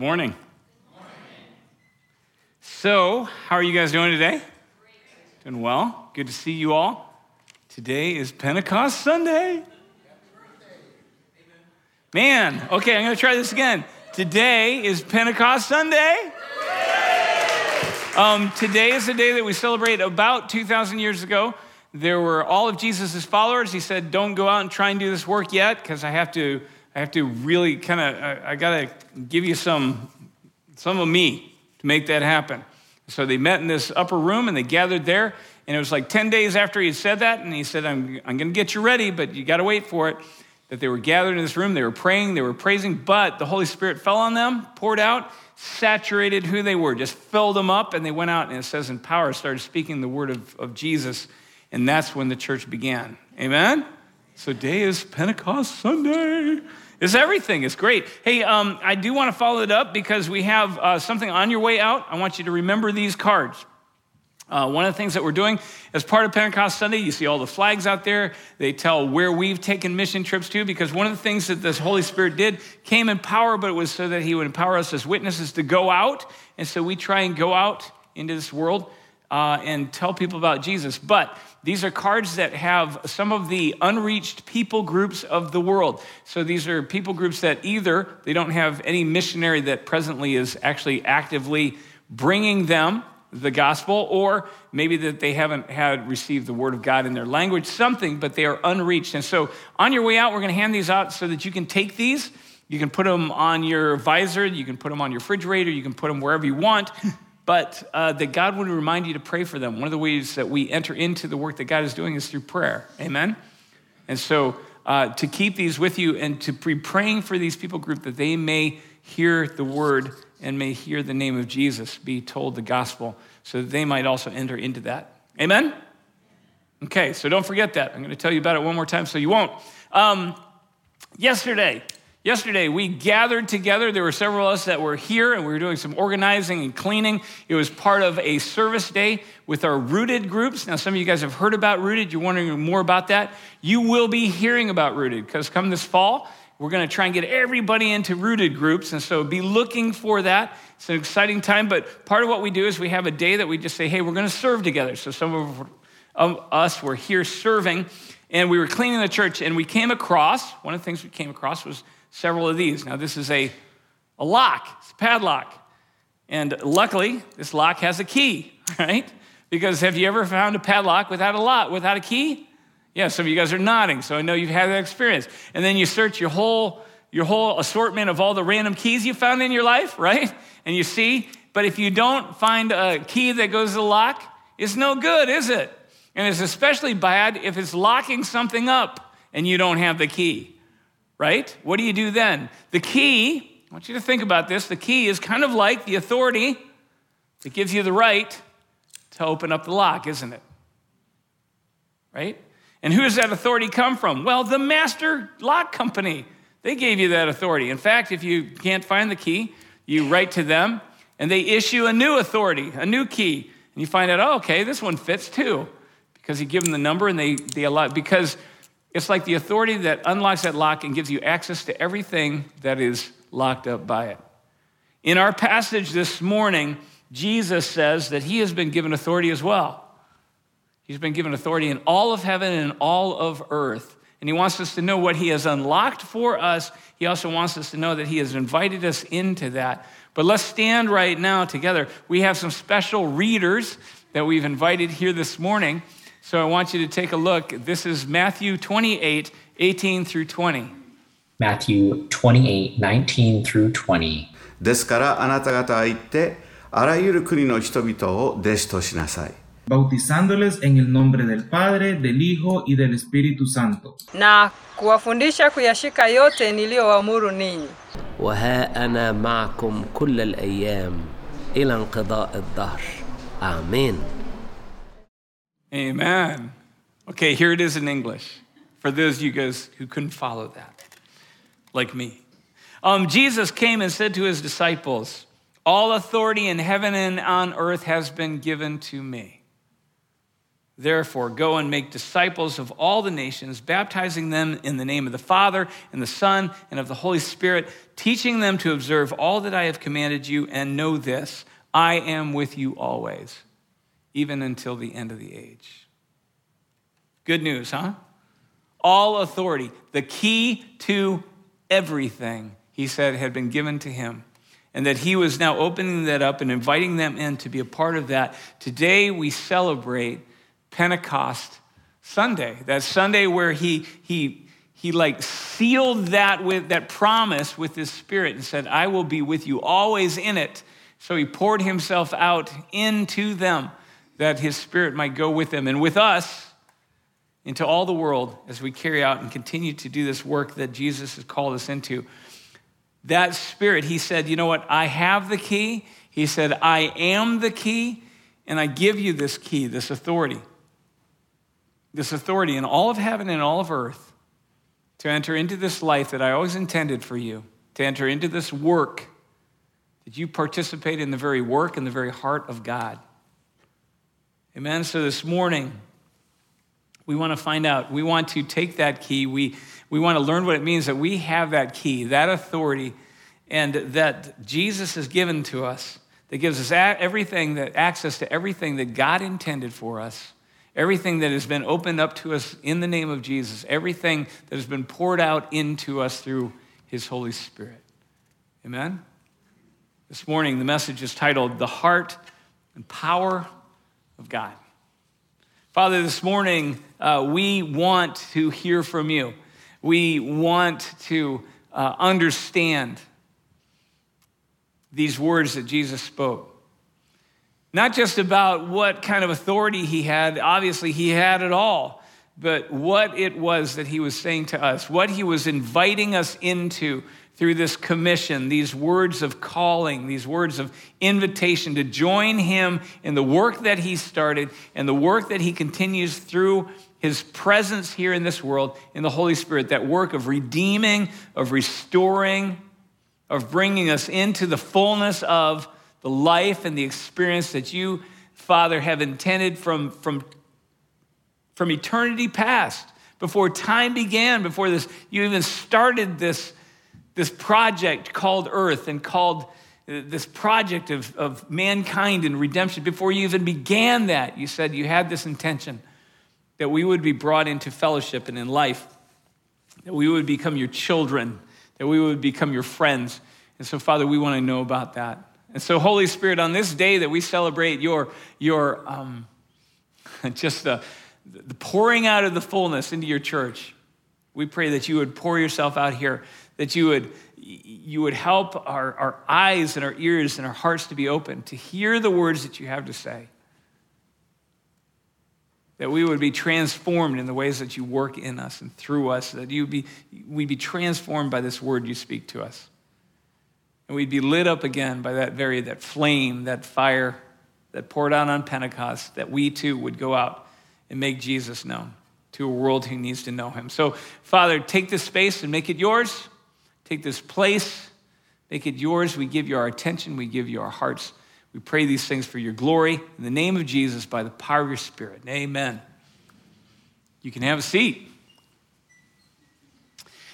Morning. So, how are you guys doing today? Doing well. Good to see you all. Today is Pentecost Sunday. Man, okay, I'm going to try this again. Today is Pentecost Sunday. Um, today is the day that we celebrate about 2,000 years ago. There were all of Jesus' followers. He said, Don't go out and try and do this work yet because I have to. I have to really kind of, I, I got to give you some, some of me to make that happen. So they met in this upper room and they gathered there. And it was like 10 days after he had said that. And he said, I'm, I'm going to get you ready, but you got to wait for it. That they were gathered in this room, they were praying, they were praising, but the Holy Spirit fell on them, poured out, saturated who they were, just filled them up, and they went out, and it says in power, started speaking the word of, of Jesus. And that's when the church began. Amen? So day is Pentecost Sunday. It's everything. It's great. Hey, um, I do want to follow it up because we have uh, something on your way out. I want you to remember these cards. Uh, one of the things that we're doing as part of Pentecost Sunday, you see all the flags out there. They tell where we've taken mission trips to, because one of the things that this Holy Spirit did came in power, but it was so that He would empower us as witnesses to go out. And so we try and go out into this world uh, and tell people about Jesus. But these are cards that have some of the unreached people groups of the world. So these are people groups that either they don't have any missionary that presently is actually actively bringing them the gospel, or maybe that they haven't had received the word of God in their language, something, but they are unreached. And so on your way out, we're going to hand these out so that you can take these. You can put them on your visor, you can put them on your refrigerator, you can put them wherever you want. but uh, that God would remind you to pray for them. One of the ways that we enter into the work that God is doing is through prayer. Amen? And so uh, to keep these with you and to be praying for these people group that they may hear the word and may hear the name of Jesus be told the gospel so that they might also enter into that. Amen? Okay, so don't forget that. I'm going to tell you about it one more time so you won't. Um, yesterday, yesterday we gathered together. There were several of us that were here and we were doing some organizing and cleaning. It was part of a service day with our rooted groups. Now, some of you guys have heard about rooted. You're wondering more about that. You will be hearing about rooted because come this fall, we're going to try and get everybody into rooted groups. And so be looking for that. It's an exciting time. But part of what we do is we have a day that we just say, hey, we're going to serve together. So some of us were here serving and we were cleaning the church and we came across, one of the things we came across was several of these. Now, this is a, a lock, it's a padlock. And luckily, this lock has a key, right? Because have you ever found a padlock without a lock, without a key? Yeah, some of you guys are nodding, so I know you've had that experience. And then you search your whole your whole assortment of all the random keys you found in your life, right? And you see, but if you don't find a key that goes to the lock, it's no good, is it? And it's especially bad if it's locking something up and you don't have the key, right? What do you do then? The key, I want you to think about this, the key is kind of like the authority that gives you the right to open up the lock, isn't it? Right? And who does that authority come from? Well, the master lock company. They gave you that authority. In fact, if you can't find the key, you write to them and they issue a new authority, a new key. And you find out, oh, okay, this one fits too. Because you give them the number and they, they allow, because it's like the authority that unlocks that lock and gives you access to everything that is locked up by it. In our passage this morning, Jesus says that he has been given authority as well. He's been given authority in all of heaven and all of earth. And he wants us to know what he has unlocked for us. He also wants us to know that he has invited us into that. But let's stand right now together. We have some special readers that we've invited here this morning. So I want you to take a look. This is Matthew 28, 18 through 20. Matthew 28, 19 through 20. ですからあなた方は行ってあらゆる国の人々を弟子としなさい。 bautizándoles en el nombre del Padre, del Hijo y del Espíritu Santo, na kuwafundisha kuyashika yote niliyowaamuru ninyi. وها أنا معكم كل الأيام إلى انقضاء الدهر آمين Amen. Okay, here it is in English for those of you guys who couldn't follow that, like me. Um, Jesus came and said to his disciples, All authority in heaven and on earth has been given to me. Therefore, go and make disciples of all the nations, baptizing them in the name of the Father, and the Son, and of the Holy Spirit, teaching them to observe all that I have commanded you, and know this I am with you always, even until the end of the age. Good news, huh? All authority, the key to everything, he said, had been given to him and that he was now opening that up and inviting them in to be a part of that. Today we celebrate Pentecost Sunday, that Sunday where he, he, he like sealed that with that promise with his spirit and said, I will be with you always in it. So he poured himself out into them that his spirit might go with them and with us into all the world as we carry out and continue to do this work that Jesus has called us into. That spirit, he said, You know what? I have the key. He said, I am the key, and I give you this key, this authority this authority in all of heaven and all of earth to enter into this life that I always intended for you, to enter into this work, that you participate in the very work and the very heart of God. Amen. So this morning, we want to find out, we want to take that key, we, we want to learn what it means that we have that key, that authority, and that Jesus has given to us, that gives us everything, that access to everything that God intended for us everything that has been opened up to us in the name of Jesus, everything that has been poured out into us through his Holy Spirit. Amen? This morning, the message is titled The Heart and Power of God. Father, this morning, uh, we want to hear from you. We want to uh, understand these words that Jesus spoke. Not just about what kind of authority he had, obviously, he had it all, but what it was that he was saying to us, what he was inviting us into through this commission, these words of calling, these words of invitation to join him in the work that he started and the work that he continues through his presence here in this world in the Holy Spirit, that work of redeeming, of restoring, of bringing us into the fullness of the life and the experience that you, Father, have intended from, from, from eternity past, before time began, before this, you even started this, this project called Earth and called uh, this project of, of mankind and redemption. Before you even began that, you said you had this intention that we would be brought into fellowship and in life, that we would become your children, that we would become your friends. And so, Father, we want to know about that. And so, Holy Spirit, on this day that we celebrate your, your um, just the, the pouring out of the fullness into your church, we pray that you would pour yourself out here, that you would, you would help our, our eyes and our ears and our hearts to be open to hear the words that you have to say. That we would be transformed in the ways that you work in us and through us, that you be, we'd be transformed by this word you speak to us. And we'd be lit up again by that very, that flame, that fire that poured out on Pentecost, that we too would go out and make Jesus known to a world who needs to know him. So, Father, take this space and make it yours. Take this place, make it yours. We give you our attention, we give you our hearts. We pray these things for your glory in the name of Jesus by the power of your Spirit. Amen. You can have a seat.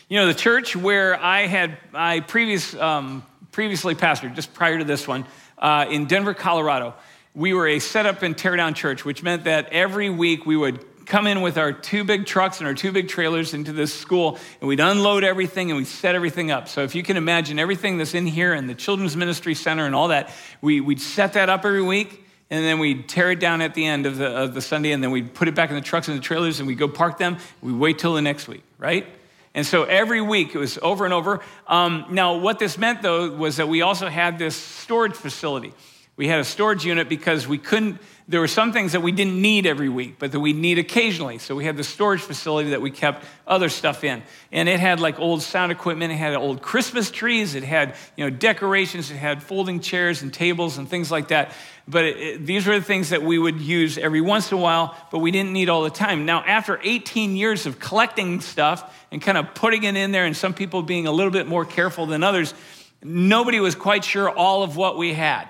You know, the church where I had I previous um, previously pastored, just prior to this one, uh, in Denver, Colorado. We were a set up and tear down church, which meant that every week we would come in with our two big trucks and our two big trailers into this school, and we'd unload everything and we'd set everything up. So if you can imagine everything that's in here and the Children's Ministry Center and all that, we, we'd set that up every week, and then we'd tear it down at the end of the, of the Sunday, and then we'd put it back in the trucks and the trailers, and we'd go park them. We'd wait till the next week, right? And so every week it was over and over. Um, now, what this meant though was that we also had this storage facility. We had a storage unit because we couldn't, there were some things that we didn't need every week, but that we need occasionally. So we had the storage facility that we kept other stuff in. And it had like old sound equipment, it had old Christmas trees, it had, you know, decorations, it had folding chairs and tables and things like that. But it, it, these were the things that we would use every once in a while, but we didn't need all the time. Now, after 18 years of collecting stuff and kind of putting it in there, and some people being a little bit more careful than others, nobody was quite sure all of what we had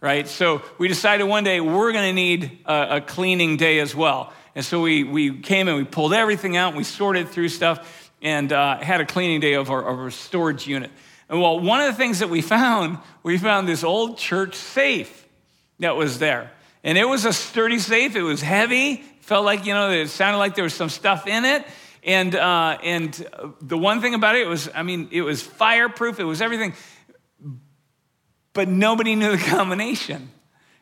right? So we decided one day we're going to need a, a cleaning day as well. And so we, we came and we pulled everything out and we sorted through stuff and uh, had a cleaning day of our, of our storage unit. And well, one of the things that we found, we found this old church safe that was there. And it was a sturdy safe. It was heavy. Felt like, you know, it sounded like there was some stuff in it. And, uh, and the one thing about it was, I mean, it was fireproof. It was everything. But nobody knew the combination.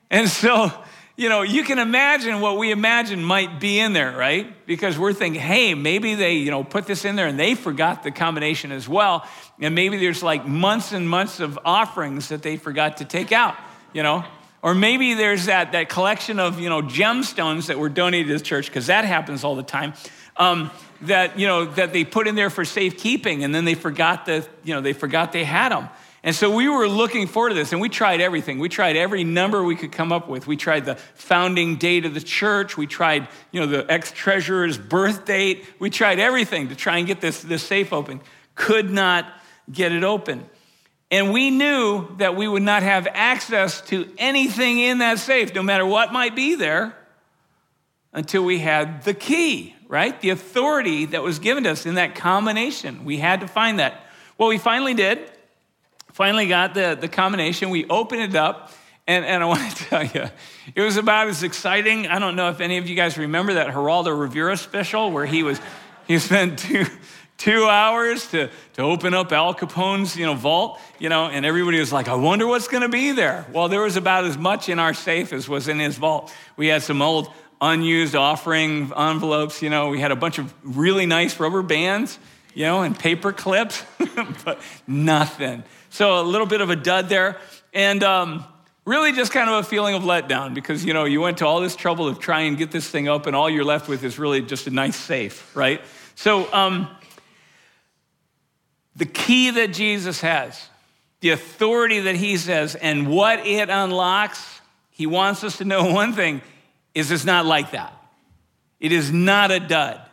And so, you know, you can imagine what we imagine might be in there, right? Because we're thinking, hey, maybe they, you know, put this in there and they forgot the combination as well. And maybe there's like months and months of offerings that they forgot to take out, you know? Or maybe there's that, that collection of, you know, gemstones that were donated to the church, because that happens all the time, um, that, you know, that they put in there for safekeeping, and then they forgot that, you know, they forgot they had them. And so we were looking forward to this, and we tried everything. We tried every number we could come up with. We tried the founding date of the church. We tried, you know, the ex-treasurer's birth date. We tried everything to try and get this, this safe open. Could not get it open. And we knew that we would not have access to anything in that safe, no matter what might be there, until we had the key, right? The authority that was given to us in that combination. We had to find that. Well, we finally did. Finally got the, the combination. We opened it up. And, and I want to tell you, it was about as exciting. I don't know if any of you guys remember that Geraldo Rivera special where he was, he spent two, two hours to, to open up Al Capone's you know, vault, you know, and everybody was like, I wonder what's going to be there. Well, there was about as much in our safe as was in his vault. We had some old unused offering envelopes, you know, we had a bunch of really nice rubber bands, you know, and paper clips, but nothing. So a little bit of a dud there. And um, really just kind of a feeling of letdown because, you know, you went to all this trouble of trying to get this thing up and all you're left with is really just a nice safe, right? So, um, the key that Jesus has, the authority that he says, and what it unlocks, he wants us to know one thing is it's not like that. It is not a dud.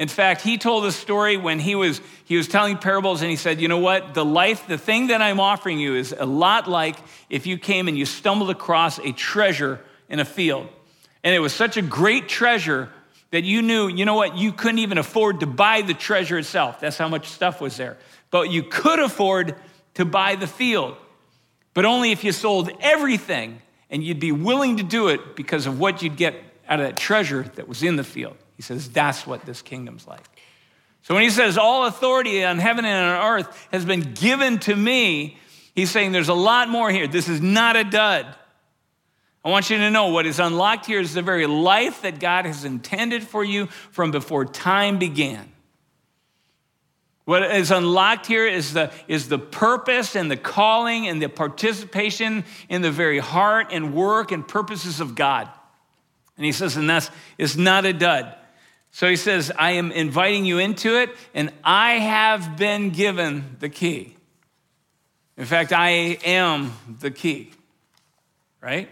In fact, he told a story when he was, he was telling parables and he said, You know what? The life, the thing that I'm offering you is a lot like if you came and you stumbled across a treasure in a field. And it was such a great treasure that you knew, you know what? You couldn't even afford to buy the treasure itself. That's how much stuff was there but you could afford to buy the field, but only if you sold everything and you'd be willing to do it because of what you'd get out of that treasure that was in the field. He says, that's what this kingdom's like. So when he says, all authority on heaven and on earth has been given to me, he's saying there's a lot more here. This is not a dud. I want you to know what is unlocked here is the very life that God has intended for you from before time began. What is unlocked here is the, is the purpose and the calling and the participation in the very heart and work and purposes of God. And he says, and that's it's not a dud. So he says, I am inviting you into it, and I have been given the key. In fact, I am the key. Right?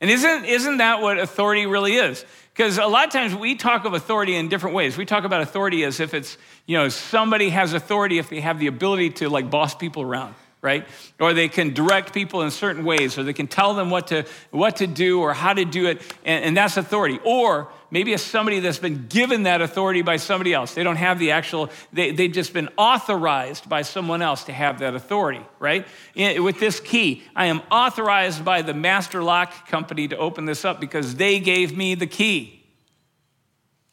And isn't, isn't that what authority really is? Because a lot of times we talk of authority in different ways. We talk about authority as if it's, you know, somebody has authority if they have the ability to like boss people around, right? Or they can direct people in certain ways, or they can tell them what to, what to do or how to do it, and, and that's authority. Or maybe it's somebody that's been given that authority by somebody else. They don't have the actual, they, they've just been authorized by someone else to have that authority, right? With this key, I am authorized by the master lock company to open this up because they gave me the key.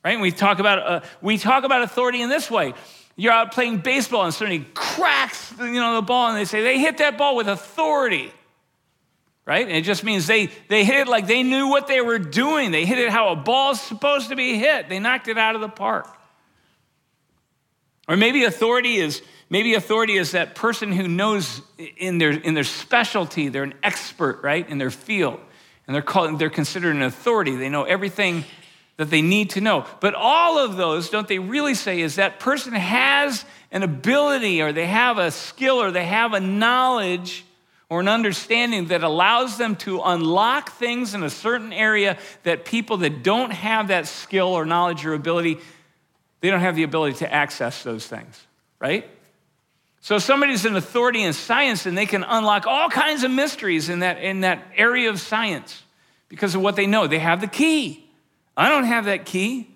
Right? And we talk about, uh, we talk about authority in this way. You're out playing baseball and somebody cracks you know, the ball and they say, they hit that ball with authority right? And it just means they, they hit it like they knew what they were doing. They hit it how a ball's supposed to be hit. They knocked it out of the park. Or maybe authority is maybe authority is that person who knows in their in their specialty, they're an expert, right, in their field. And they're called they're considered an authority. They know everything that they need to know. But all of those, don't they really say, is that person has an ability or they have a skill or they have a knowledge or an understanding that allows them to unlock things in a certain area that people that don't have that skill or knowledge or ability, they don't have the ability to access those things, right? So somebody's an authority in science and they can unlock all kinds of mysteries in that, in that area of science because of what they know. They have the key. I don't have that key.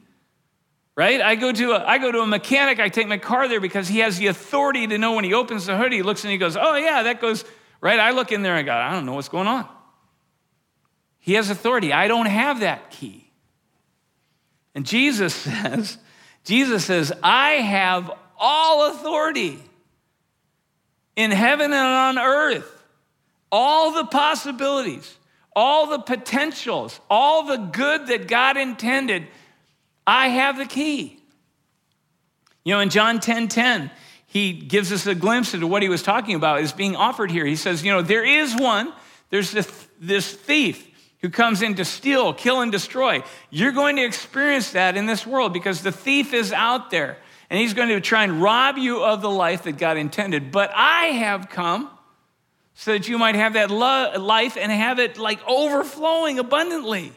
Right? I go to a, I go to a mechanic, I take my car there because he has the authority to know when he opens the hood, he looks and he goes, "Oh yeah, that goes right." I look in there and go, "I don't know what's going on." He has authority. I don't have that key. And Jesus says, Jesus says, "I have all authority in heaven and on earth, all the possibilities, all the potentials, all the good that God intended, I have the key. You know, in John 10 10, he gives us a glimpse into what he was talking about is being offered here. He says, You know, there is one, there's this, this thief who comes in to steal, kill, and destroy. You're going to experience that in this world because the thief is out there and he's going to try and rob you of the life that God intended. But I have come so that you might have that lo- life and have it like overflowing abundantly.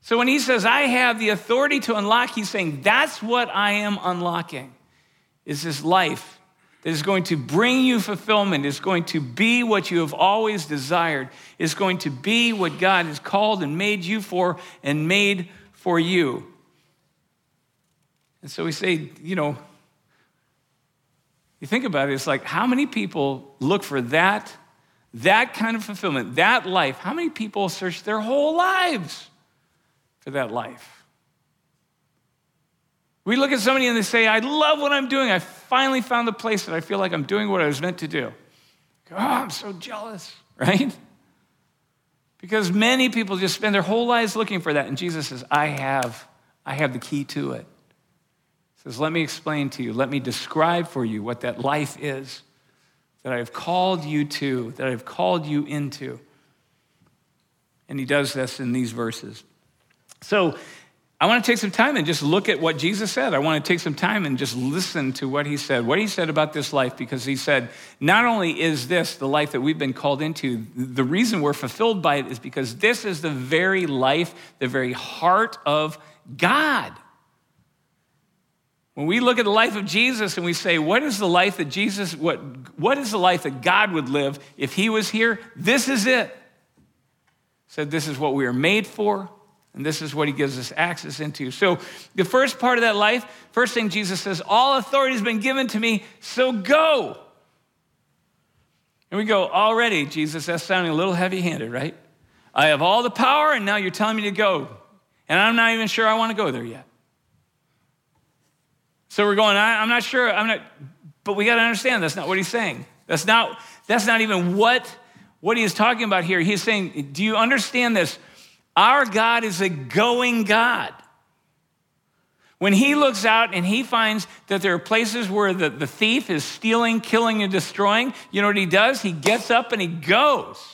So when he says, I have the authority to unlock, he's saying, that's what I am unlocking, is this life that is going to bring you fulfillment, is going to be what you have always desired, is going to be what God has called and made you for and made for you. And so we say, you know, you think about it, it's like how many people look for that, that kind of fulfillment, that life? How many people search their whole lives for that life? We look at somebody and they say, I love what I'm doing. I finally found the place that I feel like I'm doing what I was meant to do. Oh, I'm so jealous, right? Because many people just spend their whole lives looking for that. And Jesus says, I have, I have the key to it says, Let me explain to you, let me describe for you what that life is that I have called you to, that I have called you into. And he does this in these verses. So I want to take some time and just look at what Jesus said. I want to take some time and just listen to what he said, what he said about this life, because he said, not only is this the life that we've been called into, the reason we're fulfilled by it is because this is the very life, the very heart of God. When we look at the life of Jesus and we say, what is the life that Jesus, what, what is the life that God would live if he was here? This is it. Said this is what we are made for, and this is what he gives us access into. So the first part of that life, first thing Jesus says, all authority has been given to me, so go. And we go, already, Jesus, that's sounding a little heavy handed, right? I have all the power, and now you're telling me to go. And I'm not even sure I want to go there yet. So we're going, I, am not sure, I'm not, but we got to understand that's not what he's saying. That's not, that's not even what, what he is talking about here. He's saying, do you understand this? Our God is a going God. When he looks out and he finds that there are places where the, the thief is stealing, killing, and destroying, you know what he does? He gets up and he goes.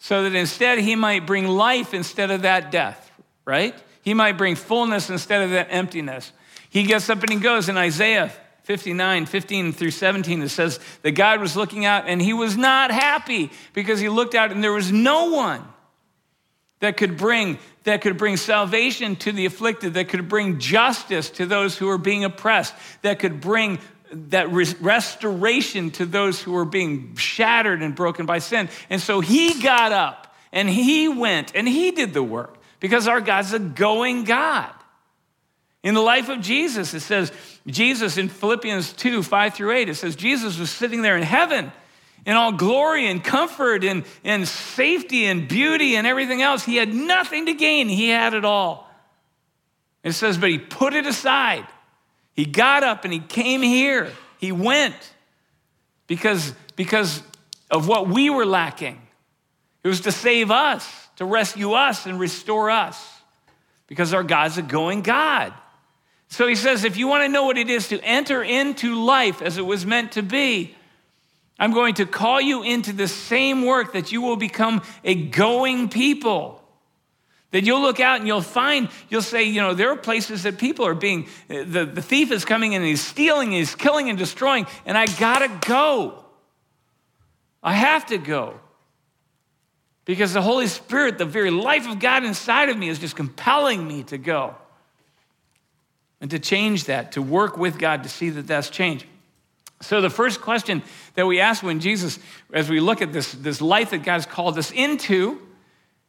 So that instead he might bring life instead of that death, right? He might bring fullness instead of that emptiness. He gets up and he goes. In Isaiah 59, 15 through 17, it says that God was looking out and he was not happy because he looked out and there was no one that could bring that could bring salvation to the afflicted, that could bring justice to those who are being oppressed, that could bring that restoration to those who are being shattered and broken by sin. And so he got up and he went and he did the work because our God's a going God. In the life of Jesus, it says, Jesus in Philippians 2 5 through 8, it says, Jesus was sitting there in heaven in all glory and comfort and, and safety and beauty and everything else. He had nothing to gain, he had it all. It says, but he put it aside. He got up and he came here. He went because, because of what we were lacking. It was to save us, to rescue us and restore us because our God's a going God. So he says, if you want to know what it is to enter into life as it was meant to be, I'm going to call you into the same work that you will become a going people. That you'll look out and you'll find, you'll say, you know, there are places that people are being, the, the thief is coming in and he's stealing, he's killing and destroying, and I gotta go. I have to go. Because the Holy Spirit, the very life of God inside of me, is just compelling me to go. And to change that, to work with God to see that that's changed. So, the first question that we ask when Jesus, as we look at this, this life that God's called us into,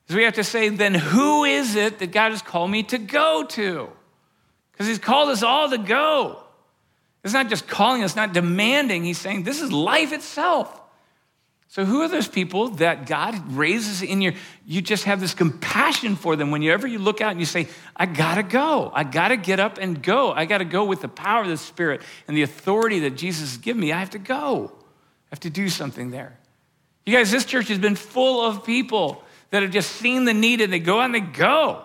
is we have to say, then who is it that God has called me to go to? Because He's called us all to go. It's not just calling us, not demanding. He's saying, this is life itself. So, who are those people that God raises in your, you just have this compassion for them whenever you look out and you say, I gotta go. I gotta get up and go. I gotta go with the power of the Spirit and the authority that Jesus has given me. I have to go. I have to do something there. You guys, this church has been full of people that have just seen the need and they go and they go.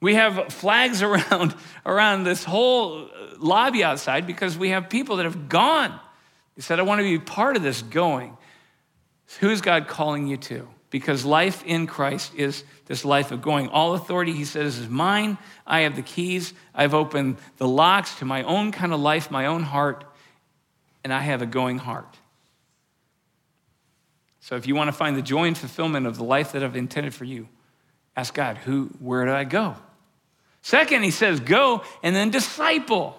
We have flags around, around this whole lobby outside because we have people that have gone he said, I want to be part of this going. Who's God calling you to? Because life in Christ is this life of going. All authority, he says, is mine. I have the keys. I've opened the locks to my own kind of life, my own heart, and I have a going heart. So if you want to find the joy and fulfillment of the life that I've intended for you, ask God, who, where do I go? Second, he says, go and then disciple.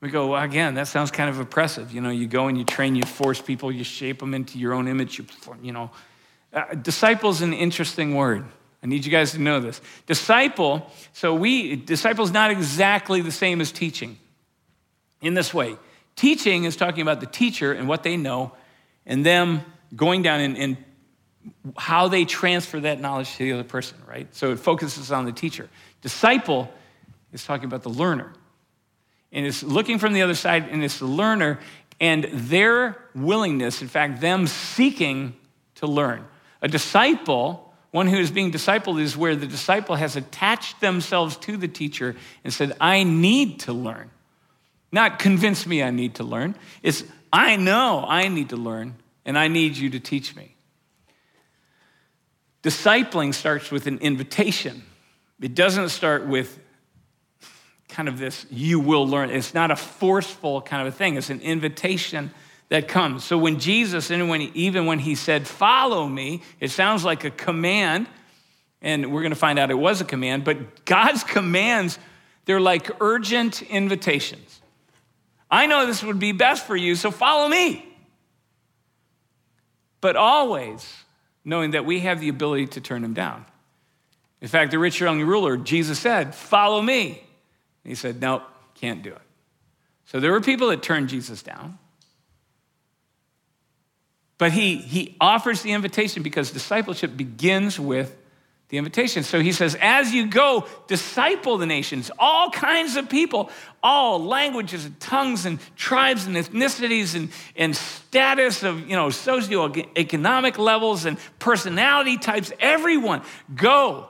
We go, well, again, that sounds kind of oppressive. You know, you go and you train, you force people, you shape them into your own image. You, you know, uh, disciple is an interesting word. I need you guys to know this. Disciple, so we, disciple is not exactly the same as teaching in this way. Teaching is talking about the teacher and what they know and them going down and, and how they transfer that knowledge to the other person, right? So it focuses on the teacher. Disciple is talking about the learner and it's looking from the other side, and it's the learner and their willingness, in fact, them seeking to learn. A disciple, one who is being discipled, is where the disciple has attached themselves to the teacher and said, I need to learn. Not convince me I need to learn. It's, I know I need to learn, and I need you to teach me. Discipling starts with an invitation, it doesn't start with kind of this you will learn. It's not a forceful kind of a thing, it's an invitation that comes. So when Jesus, and when he, even when he said, Follow me, it sounds like a command. And we're going to find out it was a command, but God's commands, they're like urgent invitations. I know this would be best for you, so follow me. But always knowing that we have the ability to turn him down. In fact, the rich young ruler, Jesus said, Follow me. He said, Nope, can't do it. So there were people that turned Jesus down. But he, he offers the invitation because discipleship begins with the invitation. So he says, as you go, disciple the nations, all kinds of people, all languages and tongues and tribes and ethnicities and, and status of, you know, socioeconomic levels and personality types, everyone. Go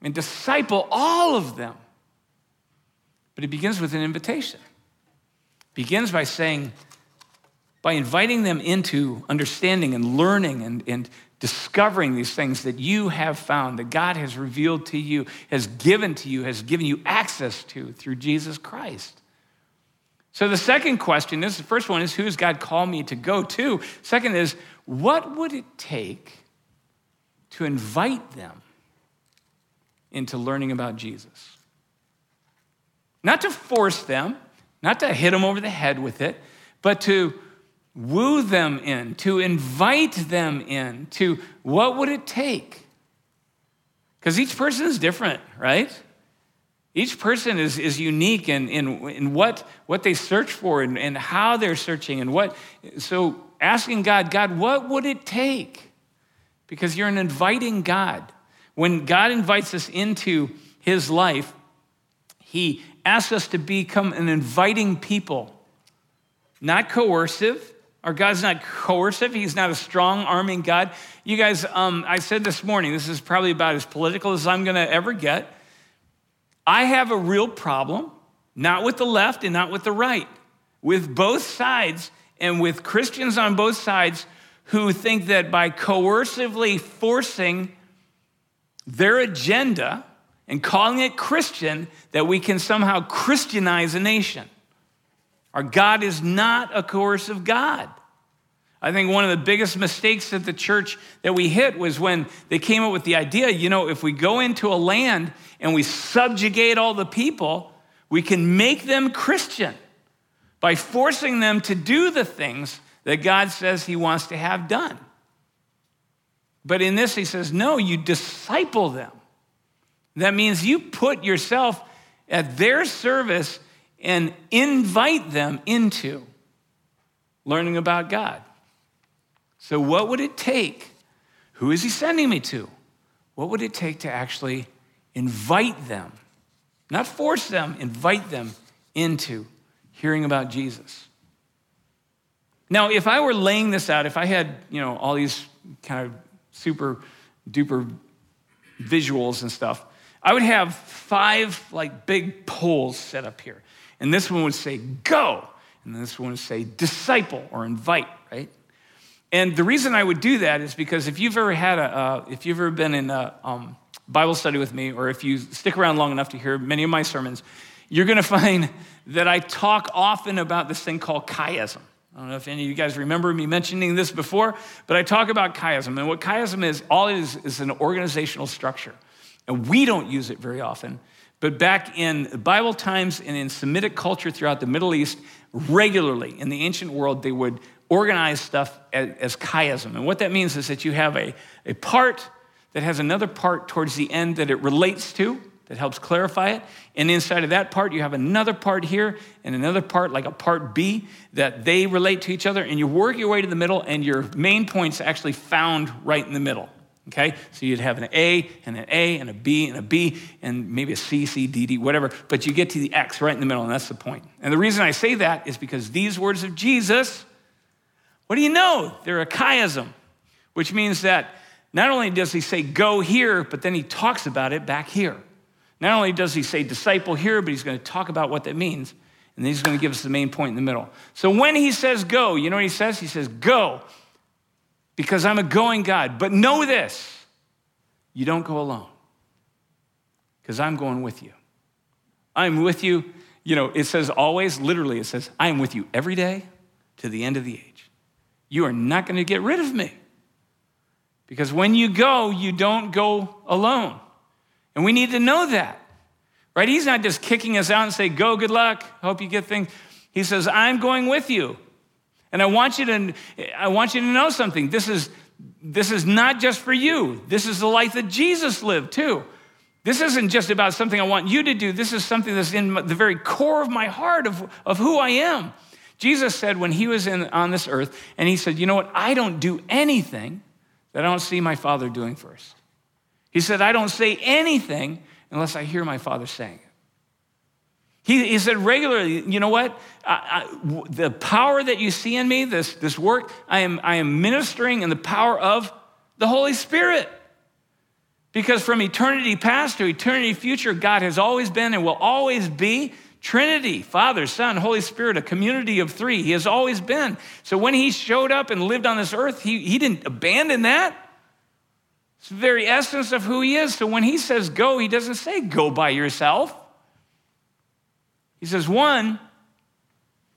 and disciple all of them but it begins with an invitation. It begins by saying, by inviting them into understanding and learning and, and discovering these things that you have found, that God has revealed to you, has given to you, has given you access to through Jesus Christ. So the second question is the first one is who has God called me to go to? Second is what would it take to invite them into learning about Jesus? Not to force them, not to hit them over the head with it, but to woo them in, to invite them in, to what would it take? Because each person is different, right? Each person is, is unique in, in, in what, what they search for and, and how they're searching and what. So asking God, God, what would it take? Because you're an inviting God. When God invites us into his life, he asks us to become an inviting people, not coercive. Our God's not coercive. He's not a strong arming God. You guys, um, I said this morning, this is probably about as political as I'm going to ever get. I have a real problem, not with the left and not with the right, with both sides and with Christians on both sides who think that by coercively forcing their agenda, and calling it Christian that we can somehow Christianize a nation. Our God is not a coercive God. I think one of the biggest mistakes that the church that we hit was when they came up with the idea, you know, if we go into a land and we subjugate all the people, we can make them Christian by forcing them to do the things that God says he wants to have done. But in this, he says, no, you disciple them. That means you put yourself at their service and invite them into learning about God. So, what would it take? Who is he sending me to? What would it take to actually invite them? Not force them, invite them into hearing about Jesus. Now, if I were laying this out, if I had, you know, all these kind of super duper visuals and stuff, I would have five like big poles set up here. And this one would say go, and this one would say disciple or invite, right? And the reason I would do that is because if you've ever had a, uh, if you've ever been in a um, Bible study with me, or if you stick around long enough to hear many of my sermons, you're going to find that I talk often about this thing called chiasm. I don't know if any of you guys remember me mentioning this before, but I talk about chiasm. And what chiasm is, all it is, is an organizational structure. And we don't use it very often. But back in Bible times and in Semitic culture throughout the Middle East, regularly in the ancient world, they would organize stuff as, as chiasm. And what that means is that you have a, a part that has another part towards the end that it relates to, that helps clarify it. And inside of that part, you have another part here and another part, like a part B, that they relate to each other. And you work your way to the middle, and your main point's actually found right in the middle. Okay? So you'd have an A and an A and a B and a B and maybe a C, C, D, D, whatever, but you get to the X right in the middle, and that's the point. And the reason I say that is because these words of Jesus, what do you know? They're a chiasm, which means that not only does he say go here, but then he talks about it back here. Not only does he say disciple here, but he's going to talk about what that means. And then he's going to give us the main point in the middle. So when he says go, you know what he says? He says, go because I'm a going God. But know this you don't go alone because I'm going with you. I'm with you. You know, it says always, literally, it says, I am with you every day to the end of the age. You are not going to get rid of me. Because when you go, you don't go alone. And we need to know that, right? He's not just kicking us out and say, go, good luck, hope you get things. He says, I'm going with you. And I want you to, I want you to know something. This is, this is not just for you. This is the life that Jesus lived too. This isn't just about something I want you to do. This is something that's in the very core of my heart of, of who I am. Jesus said when he was in, on this earth, and he said, You know what? I don't do anything that I don't see my Father doing first. He said, I don't say anything unless I hear my Father saying it. He, he said regularly, you know what? I, I, the power that you see in me, this, this work, I am, I am ministering in the power of the Holy Spirit. Because from eternity past to eternity future, God has always been and will always be Trinity, Father, Son, Holy Spirit, a community of three. He has always been. So when he showed up and lived on this earth, he, he didn't abandon that. It's the very essence of who he is. So when he says go, he doesn't say go by yourself. He says, one,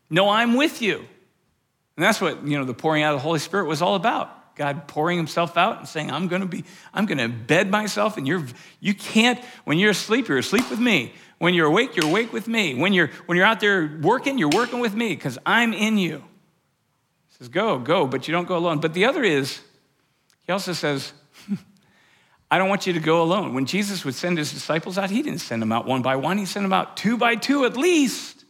no, I'm with you. And that's what, you know, the pouring out of the Holy Spirit was all about. God pouring himself out and saying, I'm gonna be, I'm gonna embed myself and you're you can't, when you're asleep, you're asleep with me. When you're awake, you're awake with me. When you're when you're out there working, you're working with me, because I'm in you. He says, go, go, but you don't go alone. But the other is, he also says, I don't want you to go alone. When Jesus would send his disciples out, he didn't send them out one by one, he sent them out two by two at least.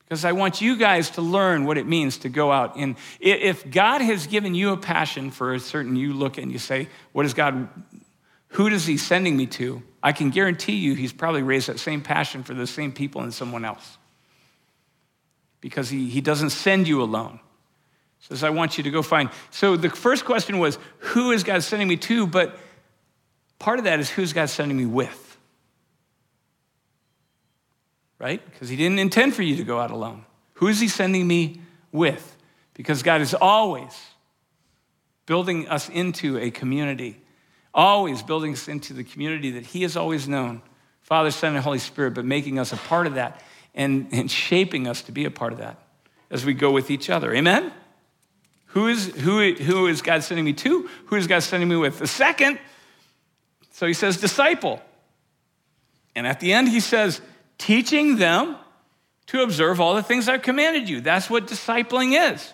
Because I want you guys to learn what it means to go out. And if God has given you a passion for a certain, you look and you say, What is God, who is he sending me to? I can guarantee you he's probably raised that same passion for the same people in someone else. Because he, he doesn't send you alone says, I want you to go find. So the first question was, who is God sending me to? But part of that is, who's God sending me with? Right? Because he didn't intend for you to go out alone. Who is he sending me with? Because God is always building us into a community, always building us into the community that he has always known Father, Son, and Holy Spirit, but making us a part of that and, and shaping us to be a part of that as we go with each other. Amen? Who is, who, who is God sending me to? Who is God sending me with? The second, so he says, disciple. And at the end, he says, teaching them to observe all the things I've commanded you. That's what discipling is,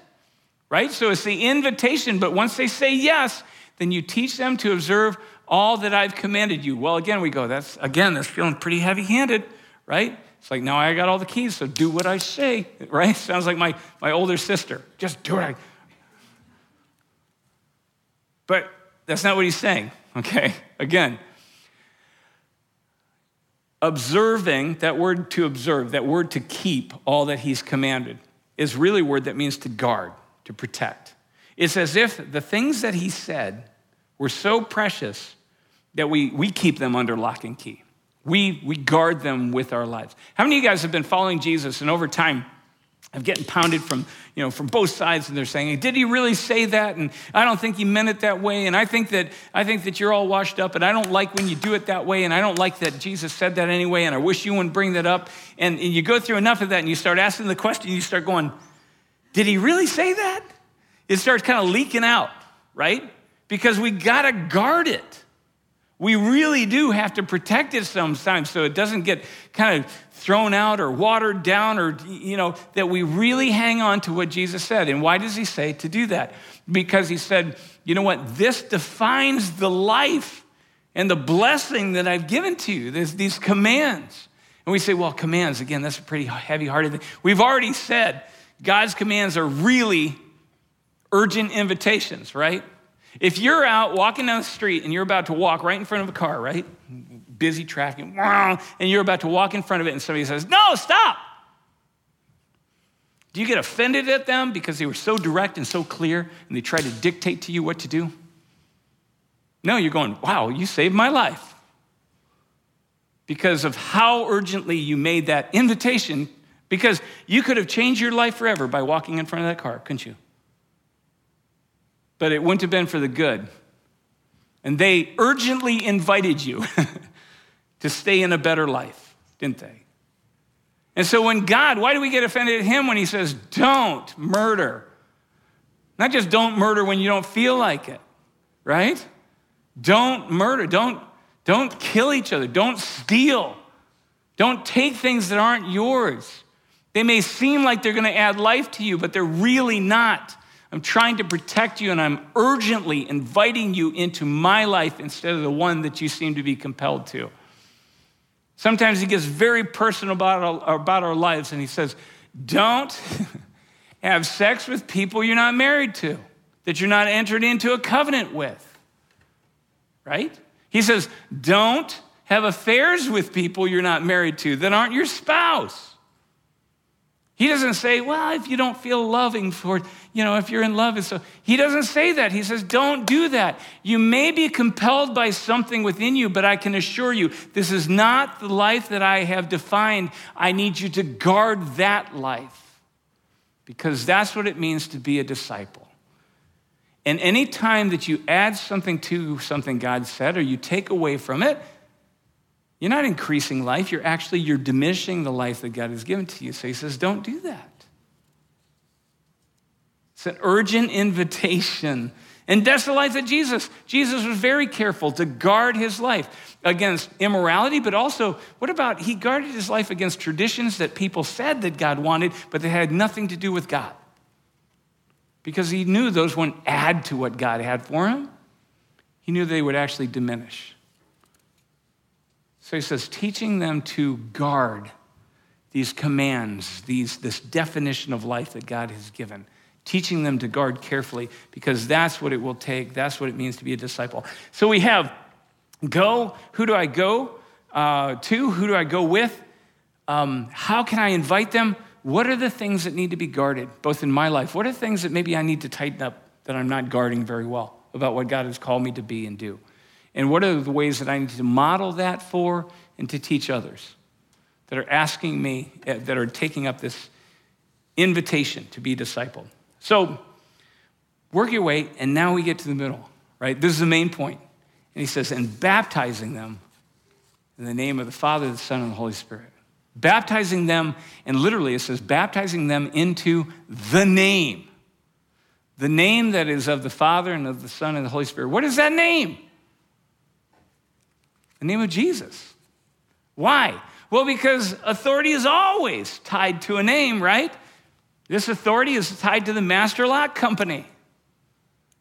right? So it's the invitation, but once they say yes, then you teach them to observe all that I've commanded you. Well, again, we go, that's, again, that's feeling pretty heavy handed, right? It's like, now I got all the keys, so do what I say, right? Sounds like my, my older sister. Just do what I. But that's not what he's saying, okay? Again, observing, that word to observe, that word to keep all that he's commanded, is really a word that means to guard, to protect. It's as if the things that he said were so precious that we, we keep them under lock and key. We, we guard them with our lives. How many of you guys have been following Jesus and over time have getting pounded from, you know, from both sides and they're saying, did he really say that? And I don't think he meant it that way. And I think that, I think that you're all washed up and I don't like when you do it that way. And I don't like that Jesus said that anyway. And I wish you wouldn't bring that up. And, and you go through enough of that and you start asking the question, you start going, did he really say that? It starts kind of leaking out, right? Because we got to guard it. We really do have to protect it sometimes so it doesn't get kind of thrown out or watered down or, you know, that we really hang on to what Jesus said. And why does he say to do that? Because he said, you know what? This defines the life and the blessing that I've given to you, There's these commands. And we say, well, commands, again, that's a pretty heavy hearted thing. We've already said God's commands are really urgent invitations, right? If you're out walking down the street and you're about to walk right in front of a car, right? Busy traffic, and you're about to walk in front of it, and somebody says, No, stop. Do you get offended at them because they were so direct and so clear and they tried to dictate to you what to do? No, you're going, Wow, you saved my life. Because of how urgently you made that invitation, because you could have changed your life forever by walking in front of that car, couldn't you? but it wouldn't have been for the good. And they urgently invited you to stay in a better life, didn't they? And so when God, why do we get offended at him when he says, don't murder? Not just don't murder when you don't feel like it, right? Don't murder. Don't, don't kill each other. Don't steal. Don't take things that aren't yours. They may seem like they're going to add life to you, but they're really not. I'm trying to protect you and I'm urgently inviting you into my life instead of the one that you seem to be compelled to. Sometimes he gets very personal about our, about our lives and he says, Don't have sex with people you're not married to, that you're not entered into a covenant with. Right? He says, Don't have affairs with people you're not married to that aren't your spouse. He doesn't say, well, if you don't feel loving for, you know, if you're in love. And so he doesn't say that. He says, don't do that. You may be compelled by something within you, but I can assure you, this is not the life that I have defined. I need you to guard that life because that's what it means to be a disciple. And any time that you add something to something God said or you take away from it, you're not increasing life, you're actually you're diminishing the life that God has given to you. So he says, don't do that. It's an urgent invitation. And that's the life of Jesus. Jesus was very careful to guard his life against immorality, but also, what about he guarded his life against traditions that people said that God wanted, but they had nothing to do with God? Because he knew those wouldn't add to what God had for him. He knew they would actually diminish. So he says, teaching them to guard these commands, these, this definition of life that God has given, teaching them to guard carefully because that's what it will take. That's what it means to be a disciple. So we have go, who do I go uh, to? Who do I go with? Um, how can I invite them? What are the things that need to be guarded, both in my life? What are things that maybe I need to tighten up that I'm not guarding very well about what God has called me to be and do? And what are the ways that I need to model that for and to teach others that are asking me, eh, that are taking up this invitation to be discipled? So work your way, and now we get to the middle, right? This is the main point. And he says, and baptizing them in the name of the Father, the Son, and the Holy Spirit. Baptizing them, and literally it says, baptizing them into the name. The name that is of the Father and of the Son and the Holy Spirit. What is that name? The name of Jesus. Why? Well, because authority is always tied to a name, right? This authority is tied to the master lock company.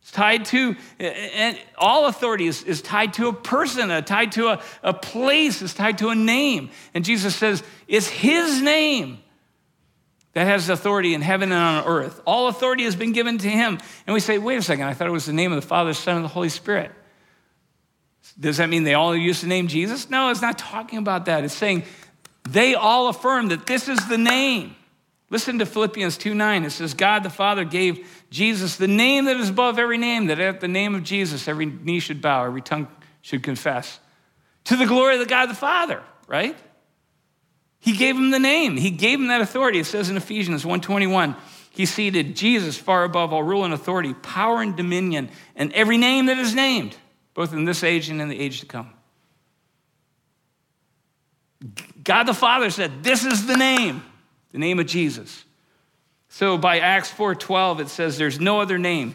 It's tied to, and all authority is, is tied to a person, uh, tied to a, a place, is tied to a name. And Jesus says, it's his name that has authority in heaven and on earth. All authority has been given to him. And we say, wait a second, I thought it was the name of the Father, Son, and the Holy Spirit. Does that mean they all use the name Jesus? No, it's not talking about that. It's saying they all affirm that this is the name. Listen to Philippians 2 9. It says, God the Father gave Jesus the name that is above every name, that at the name of Jesus every knee should bow, every tongue should confess. To the glory of the God the Father, right? He gave him the name. He gave him that authority. It says in Ephesians 1:21, he seated Jesus far above all rule and authority, power and dominion, and every name that is named, both in this age and in the age to come. God the Father said, This is the name, the name of Jesus. So by Acts 4:12, it says, There's no other name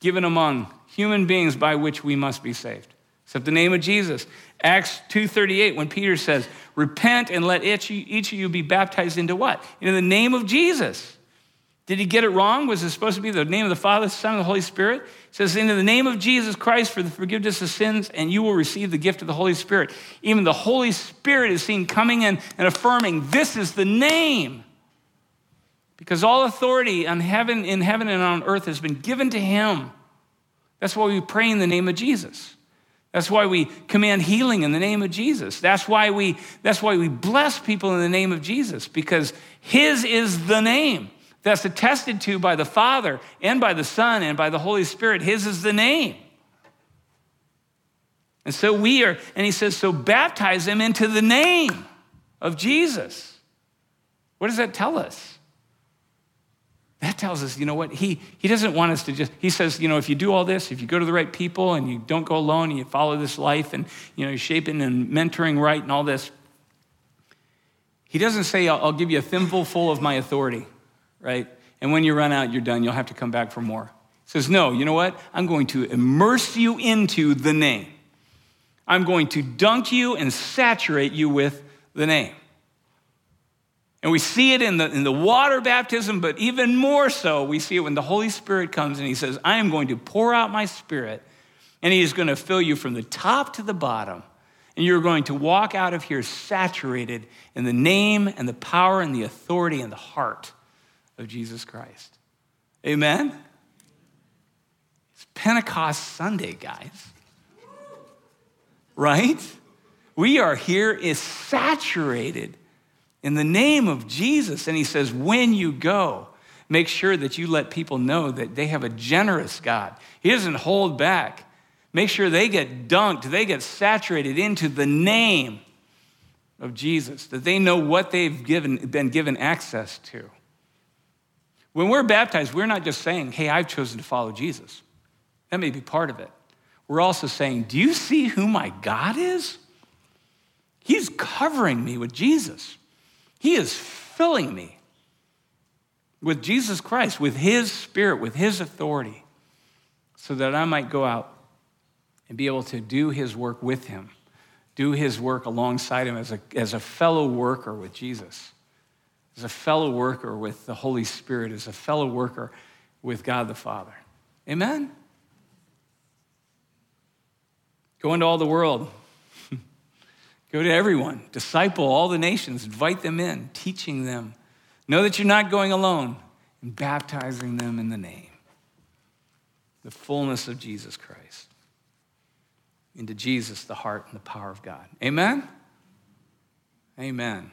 given among human beings by which we must be saved, except the name of Jesus. Acts 2:38, when Peter says, Repent and let each, each of you be baptized into what? In the name of Jesus. Did he get it wrong? Was it supposed to be the name of the Father, the Son, and the Holy Spirit? It says, In the name of Jesus Christ for the forgiveness of sins, and you will receive the gift of the Holy Spirit. Even the Holy Spirit is seen coming in and affirming, This is the name. Because all authority on heaven, in heaven and on earth has been given to him. That's why we pray in the name of Jesus. That's why we command healing in the name of Jesus. That's why we, that's why we bless people in the name of Jesus, because his is the name that's attested to by the Father and by the Son and by the Holy Spirit. His is the name. And so we are, and he says, so baptize them into the name of Jesus. What does that tell us? That tells us, you know what, he, he doesn't want us to just, he says, you know, if you do all this, if you go to the right people and you don't go alone and you follow this life and, you know, you're shaping and mentoring right and all this, he doesn't say, I'll, I'll give you a thimble full of my authority right? And when you run out, you're done. You'll have to come back for more. He says, No, you know what? I'm going to immerse you into the name. I'm going to dunk you and saturate you with the name. And we see it in the, in the water baptism, but even more so, we see it when the Holy Spirit comes and He says, I am going to pour out my Spirit, and He is going to fill you from the top to the bottom. And you're going to walk out of here saturated in the name and the power and the authority and the heart of Jesus Christ. Amen? It's Pentecost Sunday, guys. Right? We are here is saturated in the name of Jesus. And he says, when you go, make sure that you let people know that they have a generous God. He doesn't hold back. Make sure they get dunked, they get saturated into the name of Jesus, that they know what they've given, been given access to. When we're baptized, we're not just saying, hey, I've chosen to follow Jesus. That may be part of it. We're also saying, do you see who my God is? He's covering me with Jesus. He is filling me with Jesus Christ, with His Spirit, with His authority, so that I might go out and be able to do His work with Him, do His work alongside Him as a, as a fellow worker with Jesus as a fellow worker with the Holy Spirit, as a fellow worker with God the Father. Amen? Go into all the world. Go to everyone. Disciple all the nations. Invite them in, teaching them. Know that you're not going alone and baptizing them in the name, the fullness of Jesus Christ. Into Jesus, the heart and the power of God. Amen? Amen.